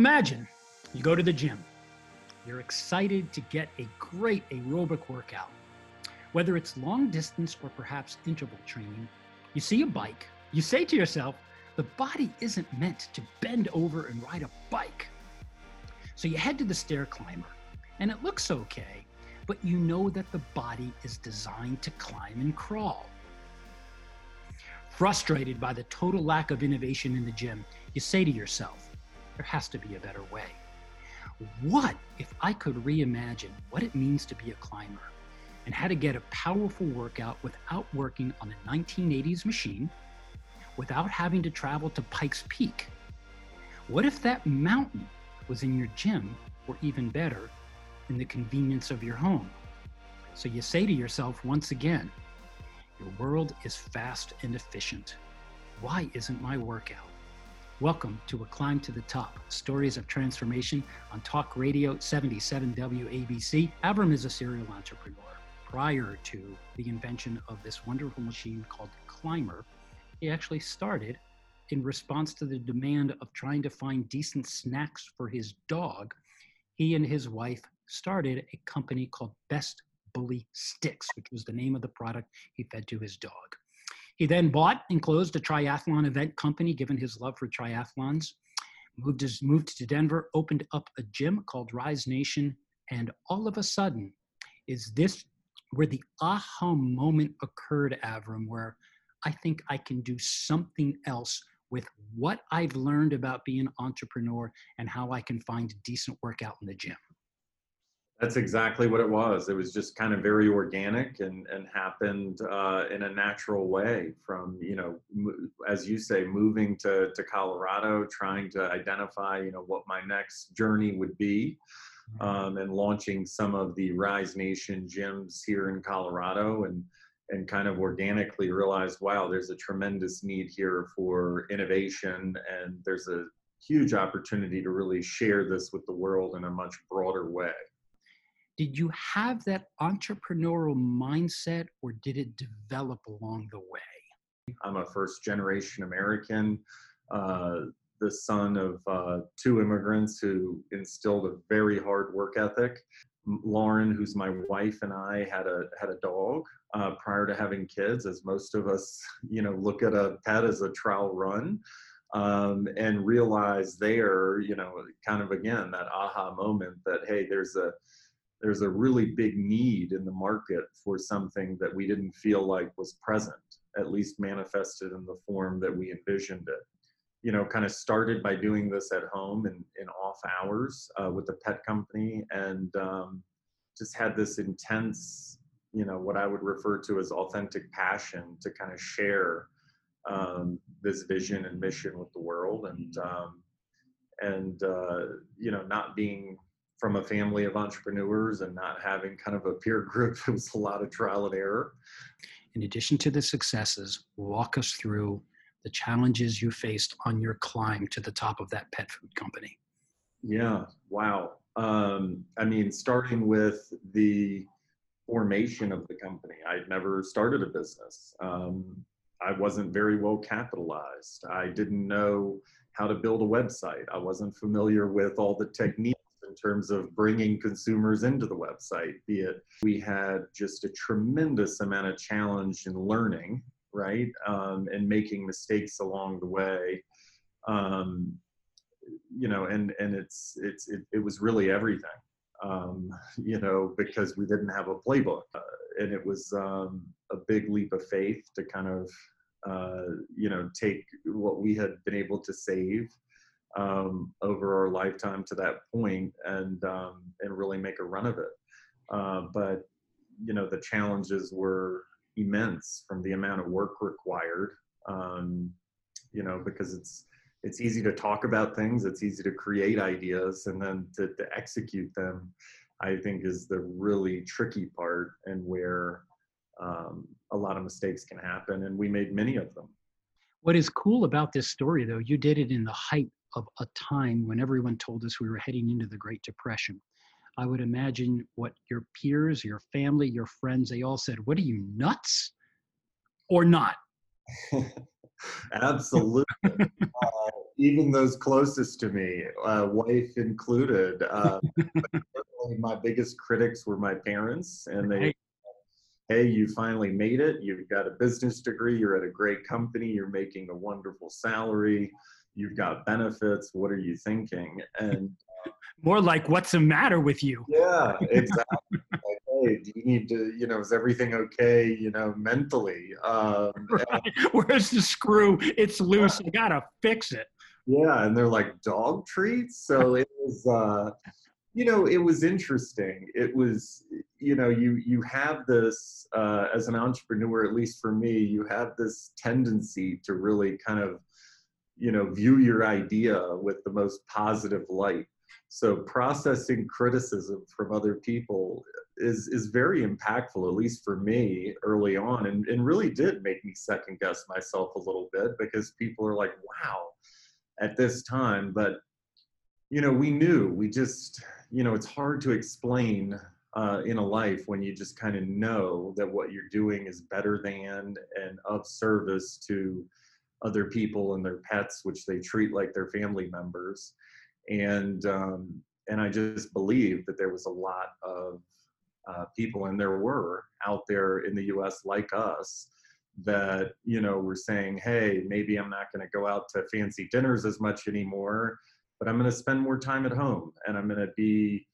Imagine you go to the gym. You're excited to get a great aerobic workout. Whether it's long distance or perhaps interval training, you see a bike. You say to yourself, the body isn't meant to bend over and ride a bike. So you head to the stair climber, and it looks okay, but you know that the body is designed to climb and crawl. Frustrated by the total lack of innovation in the gym, you say to yourself, there has to be a better way. What if I could reimagine what it means to be a climber and how to get a powerful workout without working on a 1980s machine, without having to travel to Pikes Peak? What if that mountain was in your gym, or even better, in the convenience of your home? So you say to yourself once again, your world is fast and efficient. Why isn't my workout? Welcome to A Climb to the Top Stories of Transformation on Talk Radio 77 WABC. Avrum is a serial entrepreneur. Prior to the invention of this wonderful machine called CLMBR, he actually started in response to the demand of trying to find decent snacks for his dog. He and his wife started a company called Best Bully Sticks, which was the name of the product he fed to his dog. He then bought and closed a triathlon event company, given his love for triathlons. Moved, his, moved to Denver, opened up a gym called Rise Nation, and all of a sudden, is this where the aha moment occurred, Avrum, where I think I can do something else with what I've learned about being an entrepreneur and how I can find decent workout in the gym. That's exactly what it was. It was just kind of very organic and, and happened uh, in a natural way from, you know, as you say, moving to, to Colorado, trying to identify, you know, what my next journey would be mm-hmm. um, and launching some of the Rise Nation gyms here in Colorado and, and kind of organically realized, wow, there's a tremendous need here for innovation and there's a huge opportunity to really share this with the world in a much broader way did you have that entrepreneurial mindset or did it develop along the way? I'm a first generation American, uh, the son of uh, two immigrants who instilled a very hard work ethic. Lauren, who's my wife, and I had a had a dog uh, prior to having kids, as most of us, you know, look at a pet as a trial run, um, and realize there, you know, kind of again that aha moment that hey, there's a there's a really big need in the market for something that we didn't feel like was present, at least manifested in the form that we envisioned it. You know, kind of started by doing this at home in, in off hours uh, with the pet company and um, just had this intense, you know, what I would refer to as authentic passion to kind of share um, this vision and mission with the world and, um, and uh, you know, not being from a family of entrepreneurs and not having kind of a peer group, it was a lot of trial and error. In addition to the successes, walk us through the challenges you faced on your climb to the top of that pet food company. Yeah, wow. Um, I mean, starting with the formation of the company, I'd never started a business. Um, I wasn't very well capitalized. I didn't know how to build a website. I wasn't familiar with all the techniques in terms of bringing consumers into the website, be it we had just a tremendous amount of challenge in learning, right, um, and making mistakes along the way. Um, you know, and and it's it's it, it was really everything. Um, you know, because we didn't have a playbook, uh, and it was um, a big leap of faith to kind of uh, you know take what we had been able to save um, over our lifetime to that point and um, and really make a run of it. Uh, but you know the challenges were immense from the amount of work required. Um, you know because it's it's easy to talk about things, it's easy to create ideas, and then to, to execute them. I think is the really tricky part and where um, a lot of mistakes can happen, and we made many of them. What is cool about this story, though, you did it in the height of a time when everyone told us we were heading into the Great Depression. I would imagine what your peers, your family, your friends, they all said, What are you, nuts? Or not? Absolutely. uh, even those closest to me, uh, wife included. Uh, my biggest critics were my parents, and they, hey, you finally made it. You've got a business degree. You're at a great company. You're making a wonderful salary. You've got benefits. What are you thinking? And more like, what's the matter with you? Yeah, exactly. like, hey, do you need to, you know, is everything okay, you know, mentally? Um, right. Where's the screw? It's loose. Yeah. You gotta fix it. Yeah, and they're like dog treats. So it was, uh, you know, it was interesting. It was, you know, you you have this uh, as an entrepreneur, at least for me, you have this tendency to really kind of, you know, view your idea with the most positive light so processing criticism from other people is is very impactful, at least for me early on, and, and really did make me second guess myself a little bit because people are like, wow, at this time. But you know, we knew, we just, you know, it's hard to explain uh, in a life when you just kind of know that what you're doing is better than and of service to other people and their pets, which they treat like their family members and um, and I just believe that there was a lot of uh, people, and there were out there in the U.S. like us that you know were saying, "Hey, maybe I'm not going to go out to fancy dinners as much anymore, but I'm going to spend more time at home, and I'm going to be."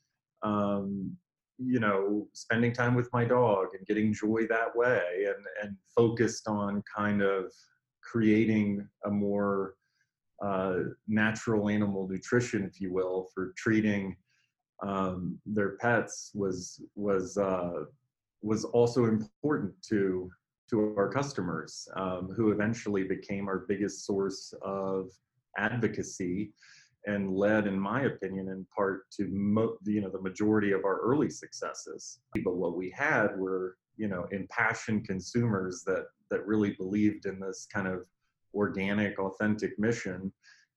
Um, you know spending time with my dog and getting joy that way and and focused on kind of creating a more uh, natural animal nutrition, if you will, for treating um, their pets was was uh, was also important to to our customers, um, who eventually became our biggest source of advocacy and led, in my opinion, in part to mo- you know the majority of our early successes. But what we had were you know impassioned consumers that that really believed in this kind of organic, authentic mission,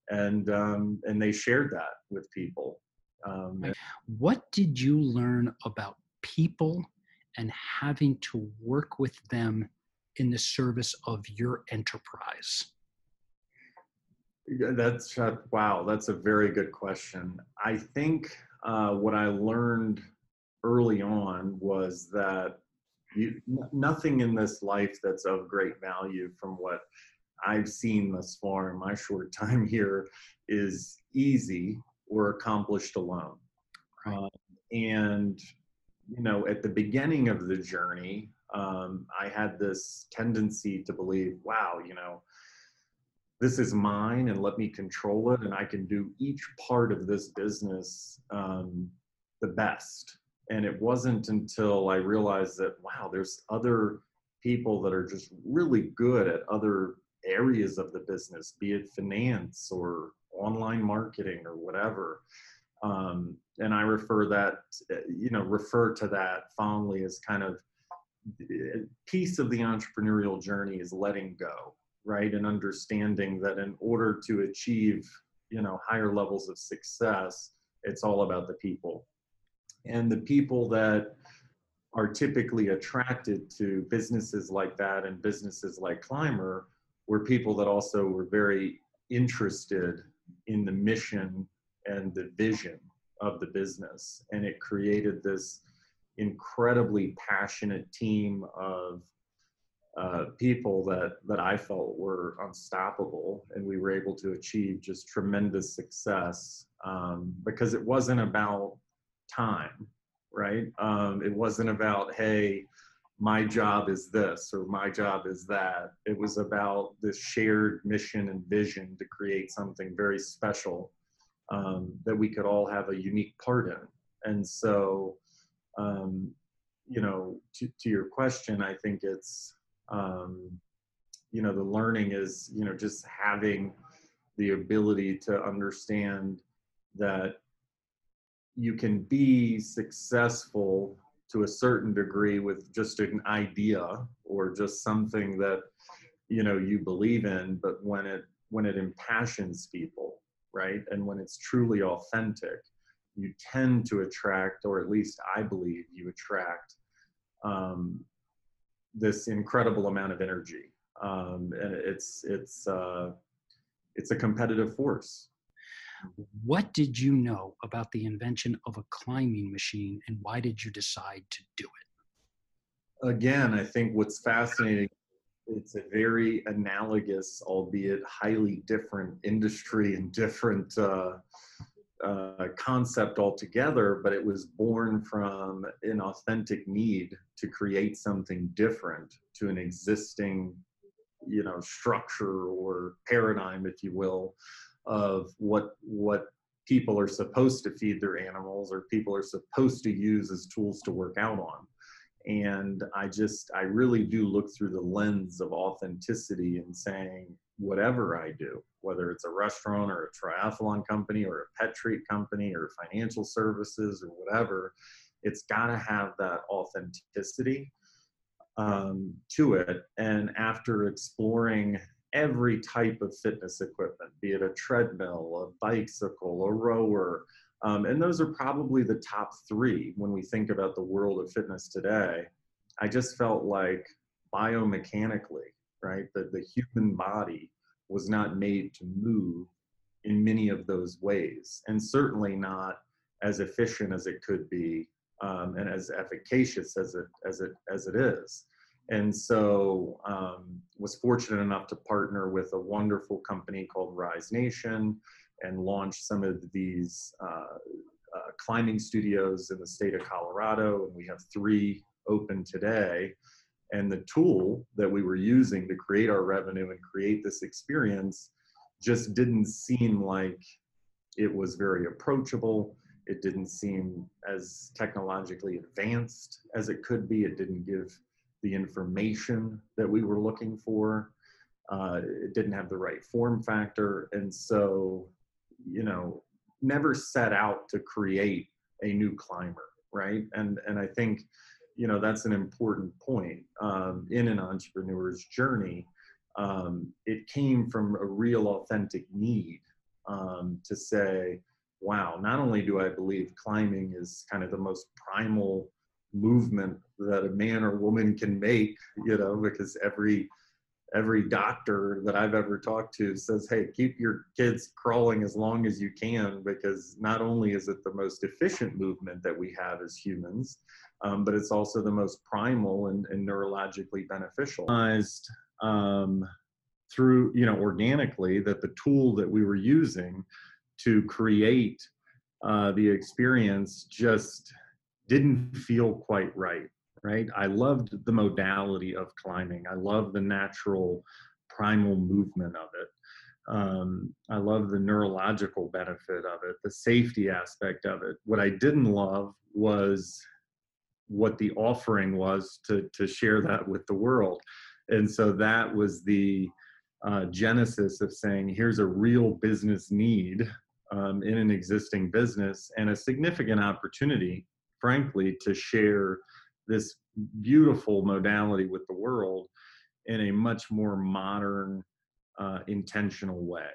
and um, and they shared that with people. Um, what did you learn about people and having to work with them in the service of your enterprise? That's uh, wow. That's a very good question. I think uh, what I learned early on was that you, nothing in this life that's of great value from what I've seen thus far in my short time here is easy or accomplished alone. Uh, and, you know, at the beginning of the journey, um, I had this tendency to believe, wow, you know, this is mine and let me control it and I can do each part of this business um, the best. And it wasn't until I realized that, wow, there's other people that are just really good at other areas of the business, be it finance or online marketing or whatever. Um, and I refer that, you know, refer to that fondly as kind of a piece of the entrepreneurial journey is letting go, right? And understanding that in order to achieve, you know, higher levels of success, it's all about the people. And the people that are typically attracted to businesses like that and businesses like CLMBR were people that also were very interested in the mission and the vision of the business. And it created this incredibly passionate team of uh, people that, that I felt were unstoppable. And we were able to achieve just tremendous success um, because it wasn't about time, right? Um, it wasn't about, hey, my job is this or my job is that. It was about this shared mission and vision to create something very special um, that we could all have a unique part in. And so, um, you know, to, to your question, I think it's, um, you know, the learning is, you know, just having the ability to understand that you can be successful to a certain degree with just an idea or just something that you know you believe in but when it when it impassions people right and when it's truly authentic you tend to attract or at least i believe you attract um, this incredible amount of energy um, and it's it's uh, it's a competitive force. What did you know about the invention of a climbing machine and why did you decide to do it? Again, I think what's fascinating it's a very analogous, albeit highly different industry and different uh, uh, concept altogether, but it was born from an authentic need to create something different to an existing, you know, structure or paradigm, if you will, of what what people are supposed to feed their animals or people are supposed to use as tools to work out on. And i just i really do look through the lens of authenticity and saying whatever i do whether it's a restaurant or a triathlon company or a pet treat company or financial services or whatever it's got to have that authenticity um, to it. And after exploring every type of fitness equipment be it a treadmill a bicycle a rower um, and those are probably the top three when we think about the world of fitness today. I just felt like biomechanically, right, that the human body was not made to move in many of those ways, and certainly not as efficient as it could be um, and as efficacious as it as it as it is. And so, um, was fortunate enough to partner with a wonderful company called Rise Nation and launch some of these uh, uh, climbing studios in the state of Colorado, and we have three open today. And the tool that we were using to create our revenue and create this experience just didn't seem like it was very approachable. It didn't seem as technologically advanced as it could be. It didn't give the information that we were looking for. Uh, it didn't have the right form factor. And so you know never set out to create a new climber right and and i think you know that's an important point um, in an entrepreneur's journey um, it came from a real authentic need um, to say wow not only do i believe climbing is kind of the most primal movement that a man or woman can make you know because every every doctor that I've ever talked to says, hey, keep your kids crawling as long as you can because not only is it the most efficient movement that we have as humans, um, but it's also the most primal and, and neurologically beneficial. Um, through, you know, organically, that the tool that we were using to create uh, the experience just didn't feel quite right right? I loved the modality of climbing. I love the natural primal movement of it. Um, I love the neurological benefit of it, the safety aspect of it. What I didn't love was what the offering was to to share that with the world, and so that was the uh, genesis of saying, here's a real business need um, in an existing business and a significant opportunity, frankly, to share this beautiful modality with the world in a much more modern, uh, intentional way.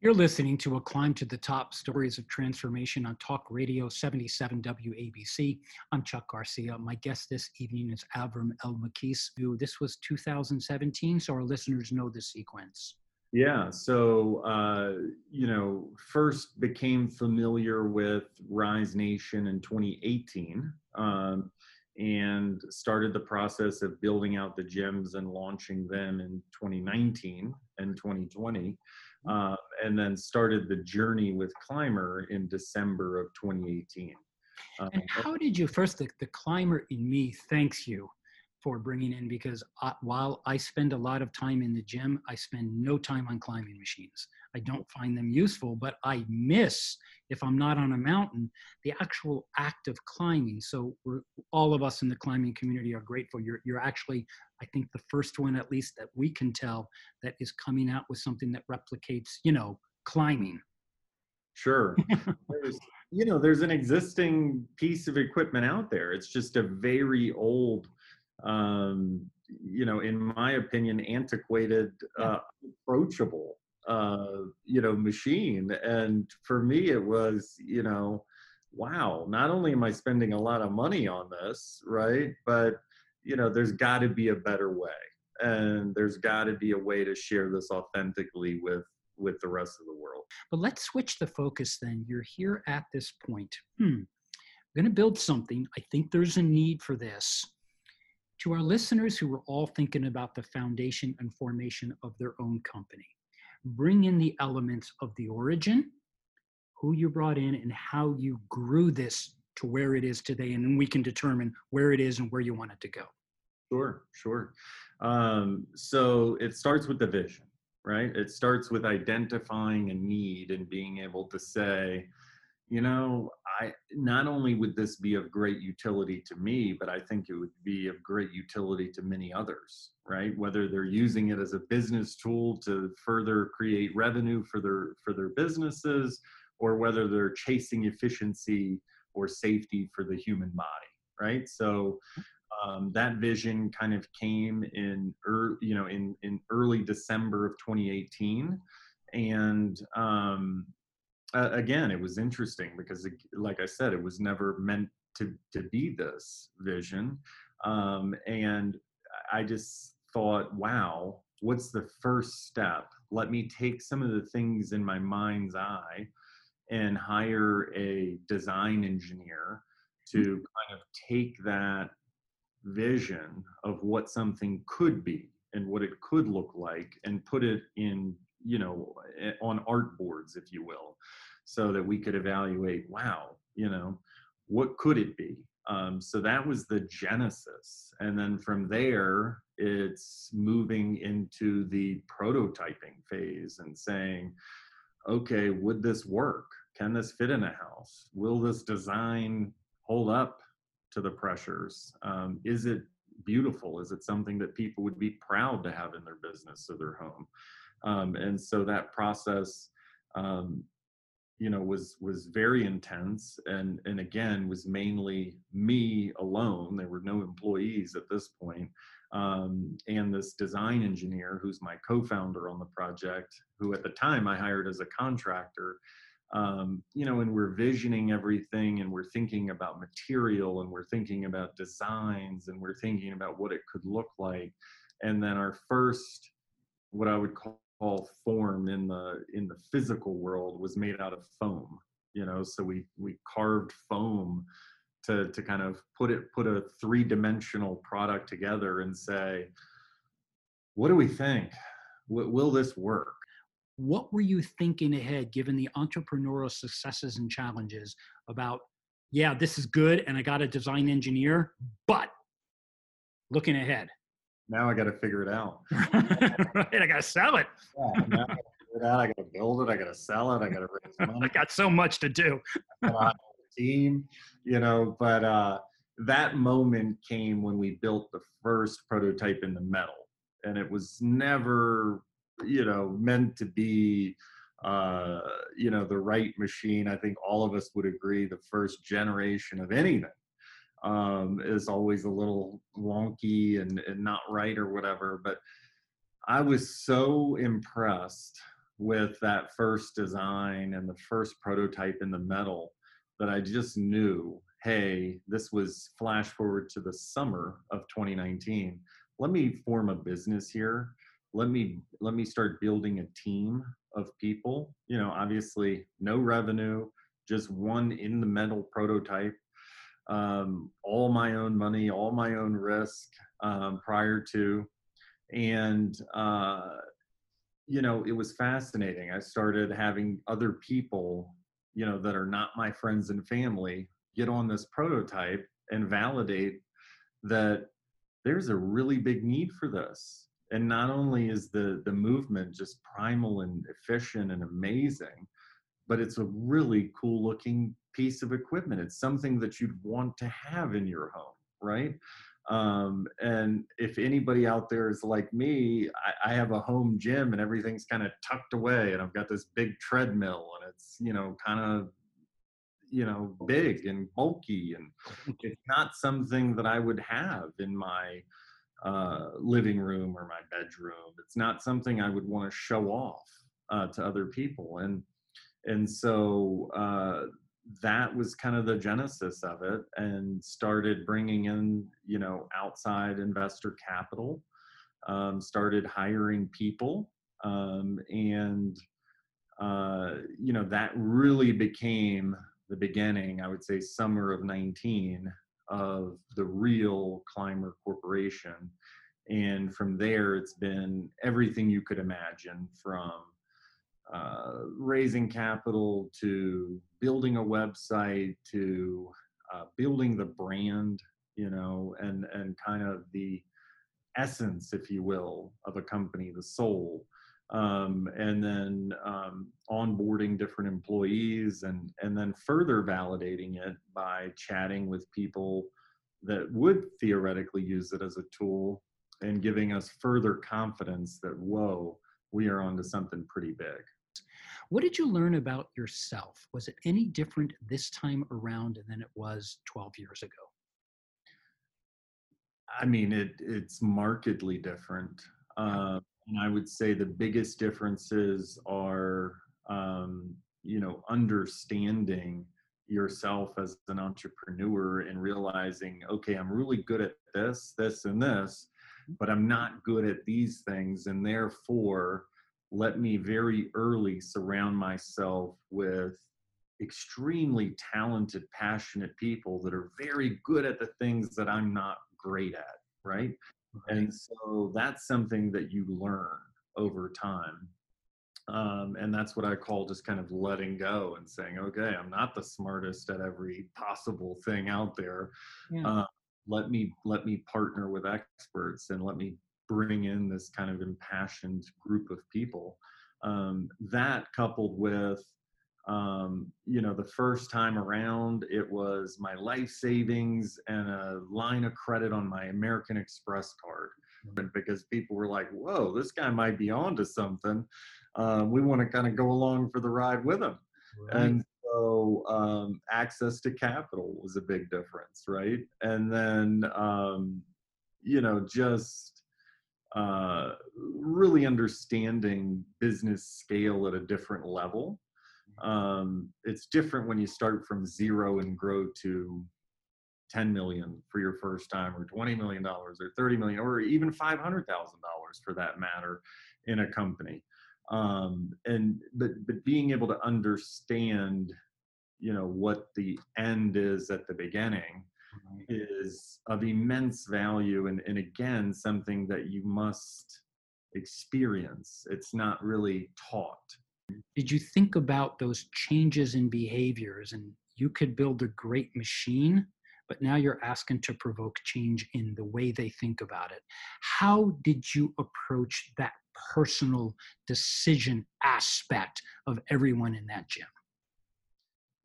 You're listening to a Climb to the Top Stories of Transformation on Talk Radio 77 WABC. I'm Chuck Garcia. My guest this evening is Avrum Elmakis. This was 2017, so our listeners know the sequence. Yeah, so, uh, you know, first became familiar with Rise Nation in 2018. Um, and started the process of building out the gyms and launching them in 2019 and 2020 mm-hmm. uh, and then started the journey with CLMBR in december of 2018 um, and how did you first the, the climber in me thanks you for bringing in because I, while I spend a lot of time in the gym, I spend no time on climbing machines. I don't find them useful, but I miss, if I'm not on a mountain, the actual act of climbing. So we're, all of us in the climbing community are grateful. You're, you're actually, I think, the first one, at least that we can tell, that is coming out with something that replicates, you know, climbing. Sure. there's, you know, there's an existing piece of equipment out there. It's just a very old um, you know, in my opinion, antiquated, uh, approachable, uh, you know, machine. And for me, it was, you know, wow, not only am I spending a lot of money on this, right? But, you know, there's got to be a better way. and there's got to be a way to share this authentically with with the rest of the world. But let's switch the focus then. You're here at this point. Hmm. I'm going to build something. I think there's a need for this. To our listeners who are all thinking about the foundation and formation of their own company, bring in the elements of the origin, who you brought in, and how you grew this to where it is today. And then we can determine where it is and where you want it to go. Sure, sure. Um, so it starts with the vision right? It starts with identifying a need and being able to say, you know, I not only would this be of great utility to me, but I think it would be of great utility to many others, right? Whether they're using it as a business tool to further create revenue for their for their businesses, or whether they're chasing efficiency or safety for the human body, right? So um, that vision kind of came in early, you know, in, in early December of 2018. And um, uh, again, it was interesting because, it, like I said, it was never meant to, to be this vision. Um, and I just thought, wow, what's the first step? Let me take some of the things in my mind's eye and hire a design engineer to mm-hmm. kind of take that vision of what something could be and what it could look like and put it in you know eh, on art boards if you will so that we could evaluate wow you know what could it be um, so that was the genesis and then from there it's moving into the prototyping phase and saying okay would this work can this fit in a house will this design hold up to the pressures? Um, is it beautiful? Is it something that people would be proud to have in their business or their home? Um, and so that process, um, you know, was was very intense, and and again was mainly me alone. There were no employees at this point, um, and this design engineer who's my co-founder on the project, who at the time I hired as a contractor um, you know, and we're visioning everything and we're thinking about material and we're thinking about designs and we're thinking about what it could look like. And then our first, what I would call form in the in the physical world was made out of foam you know? So we we carved foam to to kind of put it put a three-dimensional product together and say what do we think? W- will this work? What were you thinking ahead given the entrepreneurial successes and challenges about yeah this is good and i got a design engineer but looking ahead now i got to figure it out. Right i got to sell it. Yeah, now I, it out. I got to build it. I got to sell it. I got to raise money. i got so much to do. Team you know but uh that moment came when we built the first prototype in the metal and it was never you know meant to be uh, you know the right machine. I think all of us would agree the first generation of anything um, is always a little wonky and, and not right or whatever. But I was so impressed with that first design and the first prototype in the metal that I just knew, hey, this was flash forward to the summer of 2019. Let me form a business here let me let me start building a team of people you know obviously no revenue just one in the metal prototype um, all my own money all my own risk um, prior to. And uh, you know it was fascinating. I started having other people you know that are not my friends and family get on this prototype and validate that there's a really big need for this. And not only is the the movement just primal and efficient and amazing but it's a really cool looking piece of equipment it's something that you'd want to have in your home right um, and if anybody out there is like me I, I have a home gym and everything's kind of tucked away and i've got this big treadmill and it's you know kind of you know big and bulky and it's not something that i would have in my uh, living room or my bedroom. It's not something I would want to show off uh, to other people. And and so uh, that was kind of the genesis of it, and started bringing in you know outside investor capital. um, started hiring people, um, and uh, you know that really became the beginning. I would say summer of 19 of the real CLMBR Corporation, and from there it's been everything you could imagine from uh, raising capital to building a website to uh, building the brand you know and and kind of the essence if you will of a company the soul. Um, and then um, onboarding different employees and and then further validating it by chatting with people that would theoretically use it as a tool and giving us further confidence that whoa we are onto something pretty big what did you learn about yourself? Was it any different this time around than it was 12 years ago? I mean, it it's markedly different. Uh, and I would say the biggest differences are, um, you know, understanding yourself as an entrepreneur and realizing, okay, I'm really good at this, this, and this, but I'm not good at these things. And therefore, let me very early surround myself with extremely talented, passionate people that are very good at the things that I'm not great at, right? And so that's something that you learn over time. Um, and that's what I call just kind of letting go and saying, okay, I'm not the smartest at every possible thing out there. Yeah. Uh, let me let me partner with experts and let me bring in this kind of impassioned group of people. Um, that coupled with, um, you know, the first time around, it was my life savings and a line of credit on my American Express card. Mm-hmm. Because people were like, whoa, this guy might be onto something. Um, we want to kind of go along for the ride with him. Right. And so um, access to capital was a big difference, right? And then, um, you know, just uh, really understanding business scale at a different level. Um, it's different when you start from zero and grow to 10 million for your first time or 20 million dollars or 30 million or even 500,000 dollars for that matter in a company um, and but but being able to understand you know what the end is at the beginning is of immense value and, and again something that you must experience. It's not really taught. Did you think about those changes in behaviors and you could build a great machine but now you're asking to provoke change in the way they think about it? How did you approach that personal decision aspect of everyone in that gym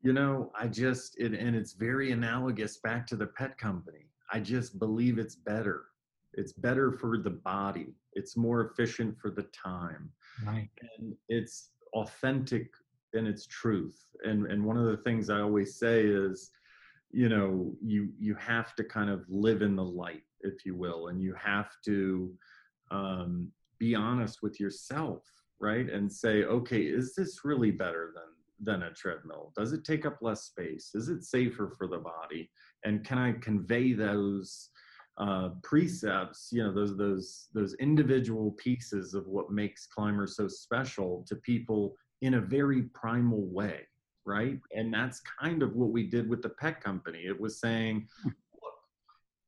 you know, I just, it, and it's very analogous back to the pet company. I just believe it's better. It's better for the body. It's more efficient for the time. Right. And it's authentic in its truth. And and one of the things I always say is, you know, you you have to kind of live in the light, if you will, and you have to um, be honest with yourself, right? And say, okay, is this really better than than a treadmill? Does it take up less space? Is it safer for the body? And can I convey those uh, precepts, you know, those those those individual pieces of what makes CLMBR so special to people in a very primal way, right? And that's kind of what we did with the pet company. It was saying, hmm. look,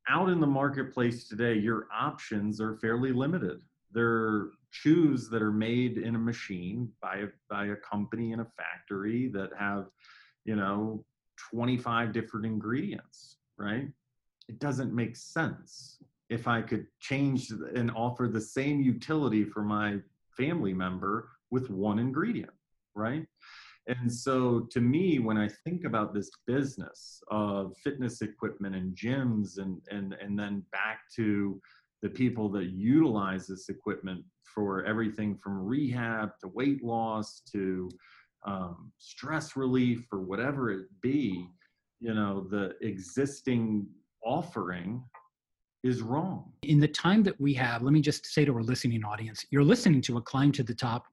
out in the marketplace today, your options are fairly limited. They're shoes that are made in a machine by a, by a company in a factory that have, you know, 25 different ingredients, right? It doesn't make sense. If I could change and offer the same utility for my family member with one ingredient, right? And so to me, when I think about this business of fitness equipment and gyms and and and then back to the people that utilize this equipment for everything from rehab to weight loss to um, stress relief or whatever it be, you know, the existing offering is wrong. In the time that we have, let me just say to our listening audience, you're listening to a climb to the top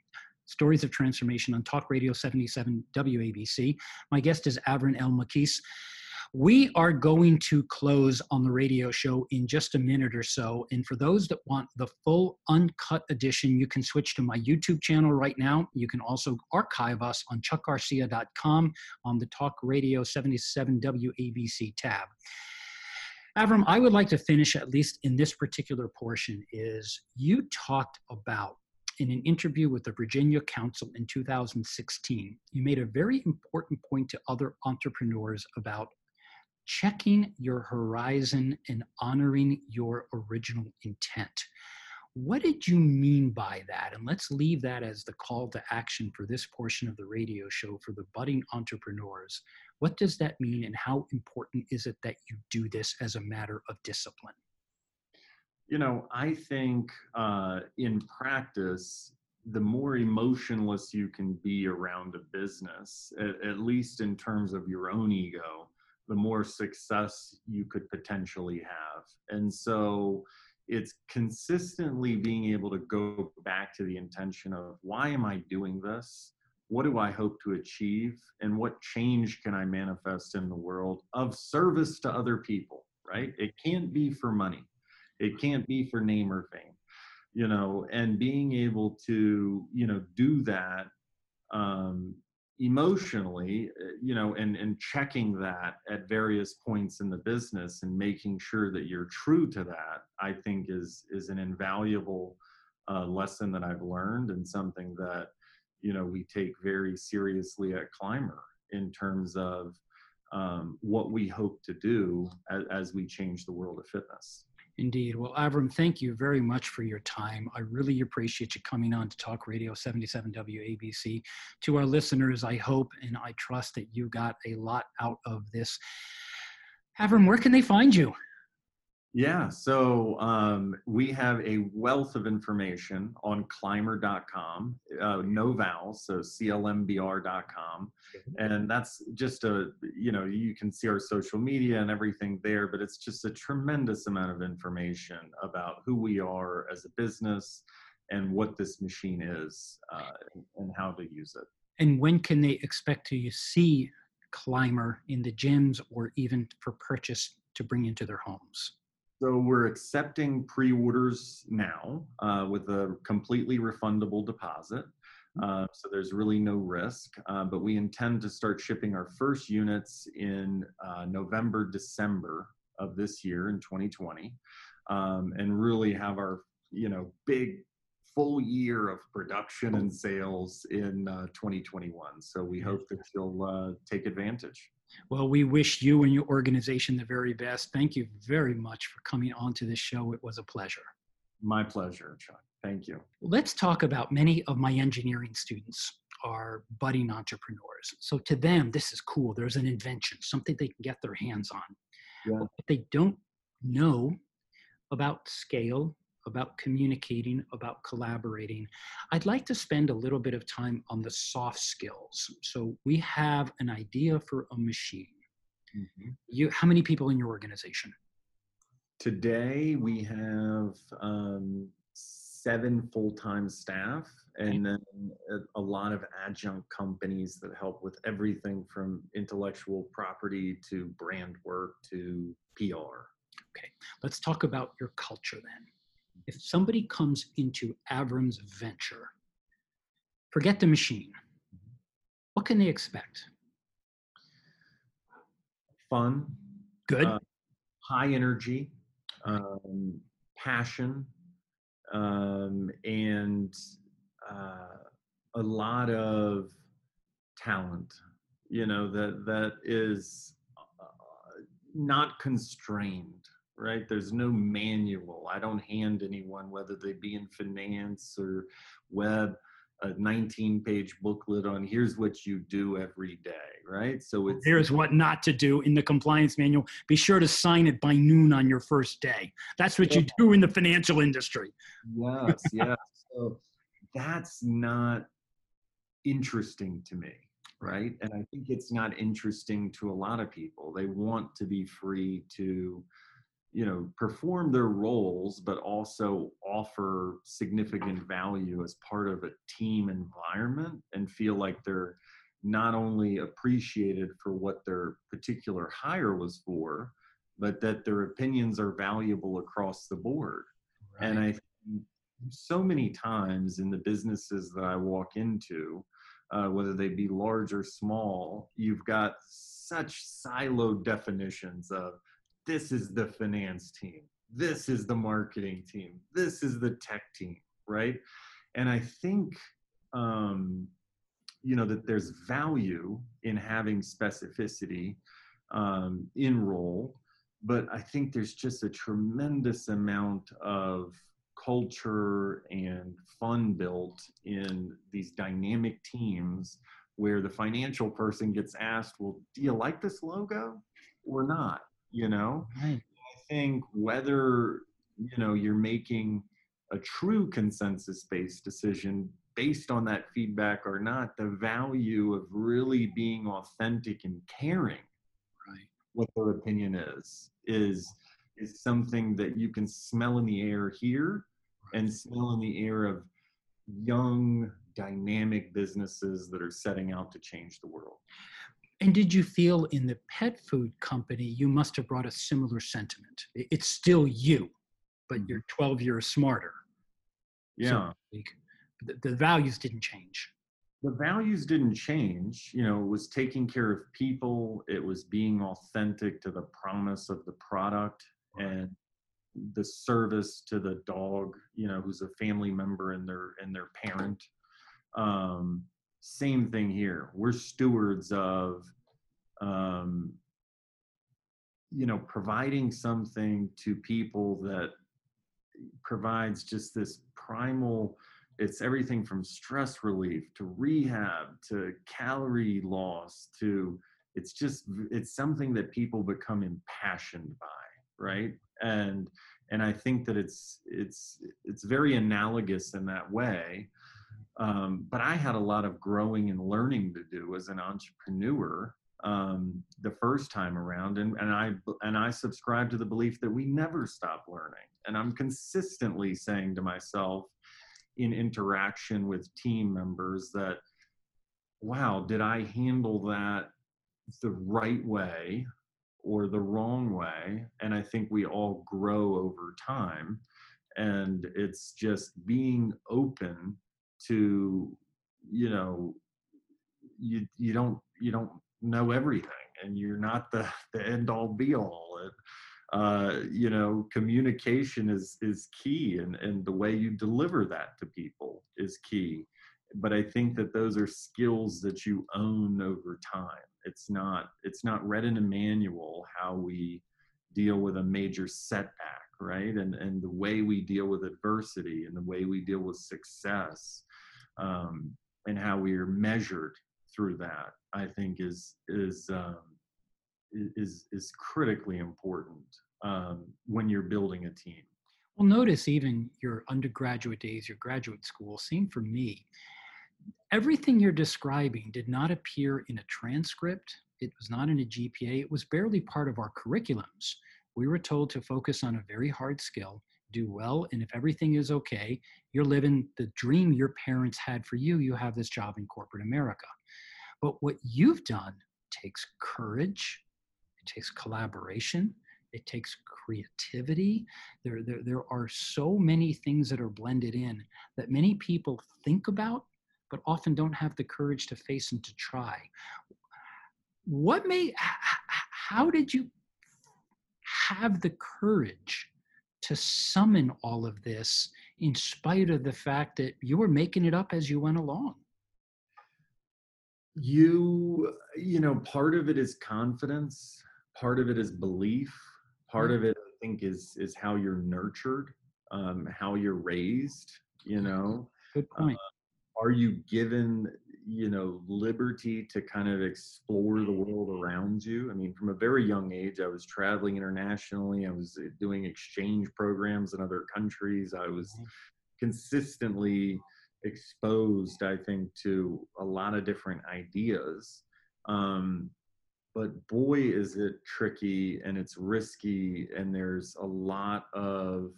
Stories of Transformation on Talk Radio 77 WABC. My guest is Avrum Elmakis. We are going to close on the radio show in just a minute or so. And for those that want the full uncut edition, you can switch to my YouTube channel right now. You can also archive us on chuckgarcia.com on the Talk Radio 77 WABC tab. Avrum, I would like to finish at least in this particular portion is you talked about in an interview with the Virginia Council in 2016, you made a very important point to other entrepreneurs about checking your horizon and honoring your original intent. What did you mean by that? And let's leave that as the call to action for this portion of the radio show for the budding entrepreneurs. What does that mean, and how important is it that you do this as a matter of discipline? You know, I think uh, in practice, the more emotionless you can be around a business, at, at, least in terms of your own ego, the more success you could potentially have. And so it's consistently being able to go back to the intention of why am I doing this? What do I hope to achieve? And what change can I manifest in the world of service to other people, right? It can't be for money it can't be for name or fame, you know, and being able to, you know, do that um, emotionally, uh, you know, and, and checking that at various points in the business and making sure that you're true to that, I think is, is an invaluable uh, lesson that I've learned and something that, you know, we take very seriously at CLMBR in terms of um, what we hope to do as, as we change the world of fitness. Indeed. Well, Avrum, thank you very much for your time. I really appreciate you coming on to Talk Radio 77 WABC. To our listeners, I hope and I trust that you got a lot out of this. Avrum, where can they find you? Yeah, so um, we have a wealth of information on climber.com, uh, no vowels, so clmbr.com. And that's just a, you know, you can see our social media and everything there, but it's just a tremendous amount of information about who we are as a business and what this machine is uh, and how to use it. And when can they expect to see CLMBR in the gyms or even for purchase to bring into their homes? So we're accepting pre-orders now uh, with a completely refundable deposit. Uh, so there's really no risk, uh, but we intend to start shipping our first units in uh, November, December of this year in 2020, um, and really have our you know big full year of production and sales in uh, 2021. So we hope that you'll uh, take advantage. Well, we wish you and your organization the very best. Thank you very much for coming on to this show. It was a pleasure. My pleasure, Chuck. Thank you. Let's talk about many of my engineering students are budding entrepreneurs. So to them, this is cool. There's an invention, something they can get their hands on. Yeah. But they don't know about scale, about communicating, about collaborating. I'd like to spend a little bit of time on the soft skills. So we have an idea for a machine. Mm-hmm. You, how many people in your organization? Today we have um, seven full-time staff and then a, a, lot of adjunct companies that help with everything from intellectual property to brand work to PR. Okay, let's talk about your culture then if somebody comes into Avrum's venture, forget the machine, what can they expect? Fun. Good. Uh, high energy, um, passion, um, and uh, a lot of talent. You know that that is uh, not constrained right? There's no manual. I don't hand anyone, whether they be in finance or web, a 19 page booklet on here's what you do every day, right? So it's here's what not to do in the compliance manual. Be sure to sign it by noon on your first day. That's what yeah. you do in the financial industry. Yes, yes. so that's not interesting to me right and i think it's not interesting to a lot of people they want to be free to you know perform their roles but also offer significant value as part of a team environment and feel like they're not only appreciated for what their particular hire was for, but that their opinions are valuable across the board. Right. And I so many times in the businesses that I walk into, uh, whether they be large or small, you've got such siloed definitions of this is the finance team, this is the marketing team, this is the tech team, right? And I think, um, you know, that there's value in having specificity um, in role, but I think there's just a tremendous amount of culture and fun built in these dynamic teams where the financial person gets asked, well, do you like this logo or not? You know, right. I think whether, you know, you're making a true consensus based decision based on that feedback or not, the value of really being authentic and caring right. what their opinion is, is, is something that you can smell in the air here and smell in the air of young, dynamic businesses that are setting out to change the world. And did you feel in the pet food company, you must have brought a similar sentiment? It's still you, but mm-hmm. you're 12 years smarter. Yeah. So the, the values didn't change. The values didn't change. You know, it was taking care of people, it was being authentic to the promise of the product. And the service to the dog, you know, who's a family member and their and their parent. Um, same thing here. We're stewards of, um, you know, providing something to people that provides just this primal. It's everything from stress relief to rehab to calorie loss to it's just it's something that people become impassioned by right and and i think that it's it's it's very analogous in that way um, but i had a lot of growing and learning to do as an entrepreneur um, the first time around and, and i and i subscribe to the belief that we never stop learning and i'm consistently saying to myself in interaction with team members that wow did i handle that the right way or the wrong way. And I think we all grow over time. And it's just being open to, you know, you you don't you don't know everything and you're not the, the end all be all. And, uh, you know, communication is is key and, and the way you deliver that to people is key. But I think that those are skills that you own over time it's not it's not read in a manual how we deal with a major setback right and and the way we deal with adversity and the way we deal with success um, and how we are measured through that i think is is um, is is critically important um, when you're building a team well notice even your undergraduate days your graduate school same for me everything you're describing did not appear in a transcript. It was not in a GPA. It was barely part of our curriculums. We were told to focus on a very hard skill, do well, and if everything is okay, you're living the dream your parents had for you. You have this job in corporate America. But what you've done takes courage, it takes collaboration, it takes creativity. There, there, there are so many things that are blended in that many people think about but often don't have the courage to face and to try. What made, how did you have the courage to summon all of this in spite of the fact that you were making it up as you went along? You, you know, part of it is confidence, part of it is belief, part mm-hmm. of it, I think, is is how you're nurtured, um, how you're raised. You know, good point. Uh, are you given you know liberty to kind of explore the world around you? I mean from a very young age i was traveling internationally i was uh, doing exchange programs in other countries i was mm-hmm. consistently exposed i think to a lot of different ideas. Um, but boy is it tricky and it's risky and there's a lot of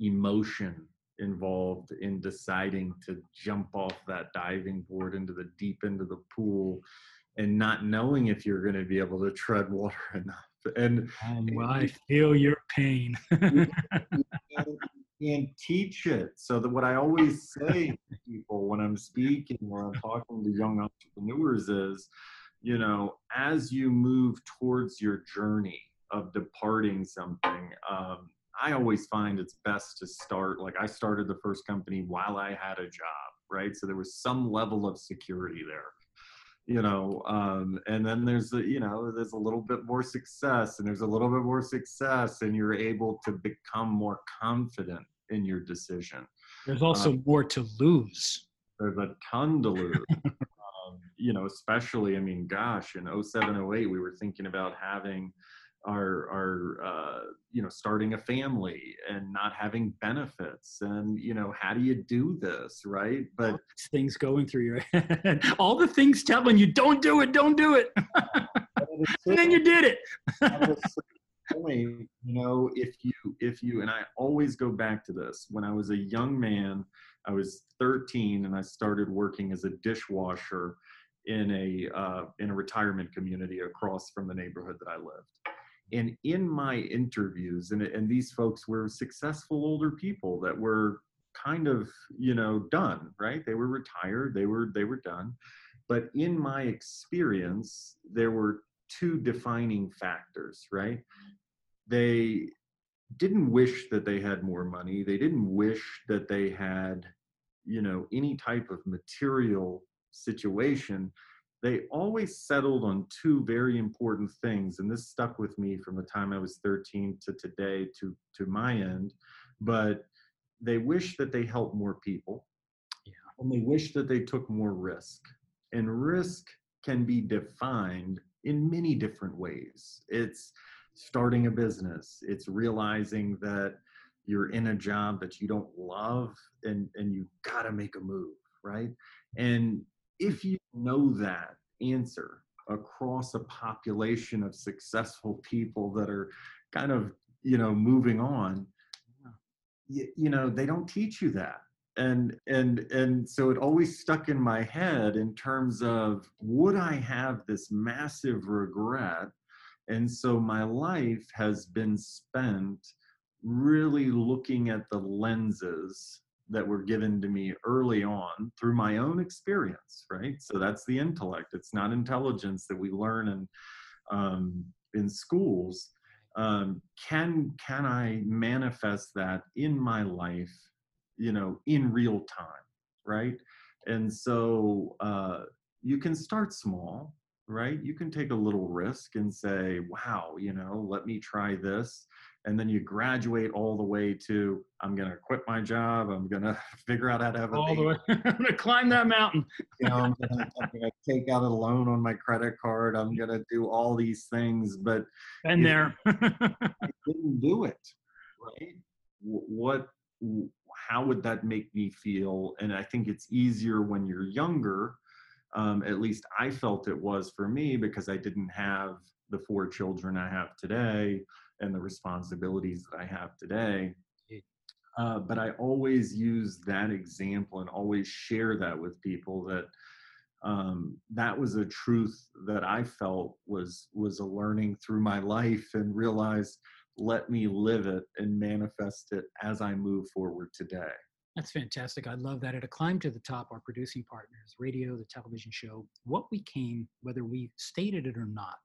emotion involved in deciding to jump off that diving board into the deep end of the pool and not knowing if you're going to be able to tread water enough. And well, i feel your pain. And teach it. So that what i always say to people when i'm speaking or i'm talking to young entrepreneurs is you know as you move towards your journey of departing something um, I always find it's best to start like I started the first company while I had a job, right? So there was some level of security there, you know. Um, and then there's a, you know, there's a little bit more success, and there's a little bit more success, and you're able to become more confident in your decision. There's also um, more to lose. There's a ton to lose. um, you know, especially, I mean, gosh, in 07, 08, we were thinking about having are are uh, you know starting a family and not having benefits and you know how do you do this right? But things going through your head. All the things telling you don't do it don't do it. And then you did it. Point you know if you if you and i always go back to this. When i was a young man i was 13 and i started working as a dishwasher in a uh, in a retirement community across from the neighborhood that i lived and in my interviews and, and these folks were successful older people that were kind of you know done right? They were retired they were they were done. But in my experience there were two defining factors right? They didn't wish that they had more money. They didn't wish that they had you know any type of material situation they always settled on two very important things and this stuck with me from the time i was 13 to today to to my end but they wish that they helped more people. Yeah. and they wish that they took more risk. And risk can be defined in many different ways. It's starting a business. It's realizing that you're in a job that you don't love and and you got to make a move right? And if you know that answer across a population of successful people that are kind of you know moving on you, you know they don't teach you that. And and and so it always stuck in my head in terms of would i have this massive regret? And so my life has been spent really looking at the lenses that were given to me early on through my own experience right? So that's the intellect. It's not intelligence that we learn in um, in schools. Um, can can i manifest that in my life you know in real time right? And so uh, you can start small right? You can take a little risk and say wow you know let me try this and then you graduate all the way to I'm going to quit my job. I'm going to figure out how to have a all the way. I'm going to climb that mountain. you know, I'm going to take out a loan on my credit card. I'm going to do all these things, but and there I didn't do it. Right? What? How would that make me feel? And I think it's easier when you're younger. Um, at least I felt it was for me because I didn't have the four children I have today and the responsibilities that I have today. Uh, but I always use that example and always share that with people that um, that was a truth that I felt was was a learning through my life and realized let me live it and manifest it as I move forward today. That's fantastic. I love that. At a climb to the top, our producing partners, radio, the television show, what we came, whether we stated it or not,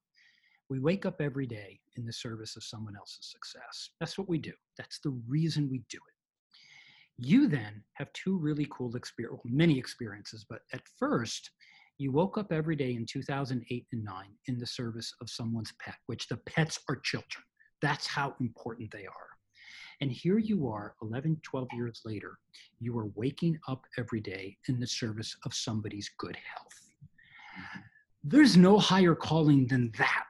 we wake up every day in the service of someone else's success. That's what we do. That's the reason we do it. You then have two really cool experiences, well, many experiences, but at first, you woke up every day in 2008 and 9 in the service of someone's pet, which the pets are children. That's how important they are. And here you are, 11, 12 years later, you are waking up every day in the service of somebody's good health. Mm-hmm. There's no higher calling than that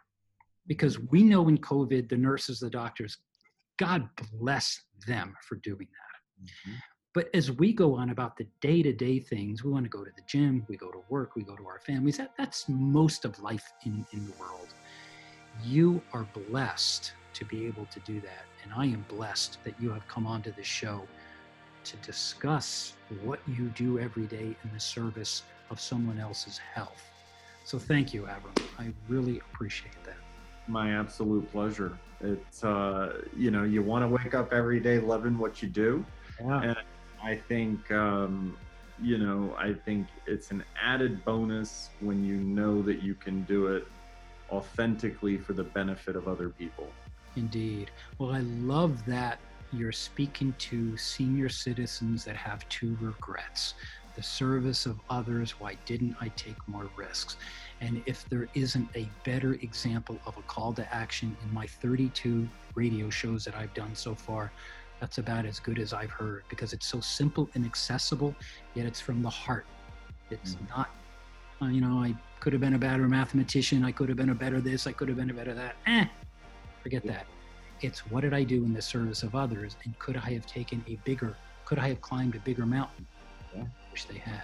because we know in COVID, the nurses, the doctors, God bless them for doing that. Mm-hmm. But as we go on about the day to day things, we want to go to the gym, we go to work, we go to our families. That, that's most of life in, in the world. You are blessed to be able to do that. And I am blessed that you have come onto this show to discuss what you do every day in the service of someone else's health. So thank you, Avrum. I really appreciate that. My absolute pleasure. It's, uh, you know, you want to wake up every day loving what you do. Yeah. And I think, um, you know, I think it's an added bonus when you know that you can do it authentically for the benefit of other people. Indeed. Well, I love that you're speaking to senior citizens that have two regrets the service of others. Why didn't I take more risks? And if there isn't a better example of a call to action in my 32 radio shows that I've done so far, that's about as good as I've heard because it's so simple and accessible, yet it's from the heart. It's mm-hmm. not, uh, you know, I could have been a better mathematician. I could have been a better this. I could have been a better that. Eh, forget yeah. that. It's what did I do in the service of others, and could I have taken a bigger, could I have climbed a bigger mountain? Yeah. Wish they had.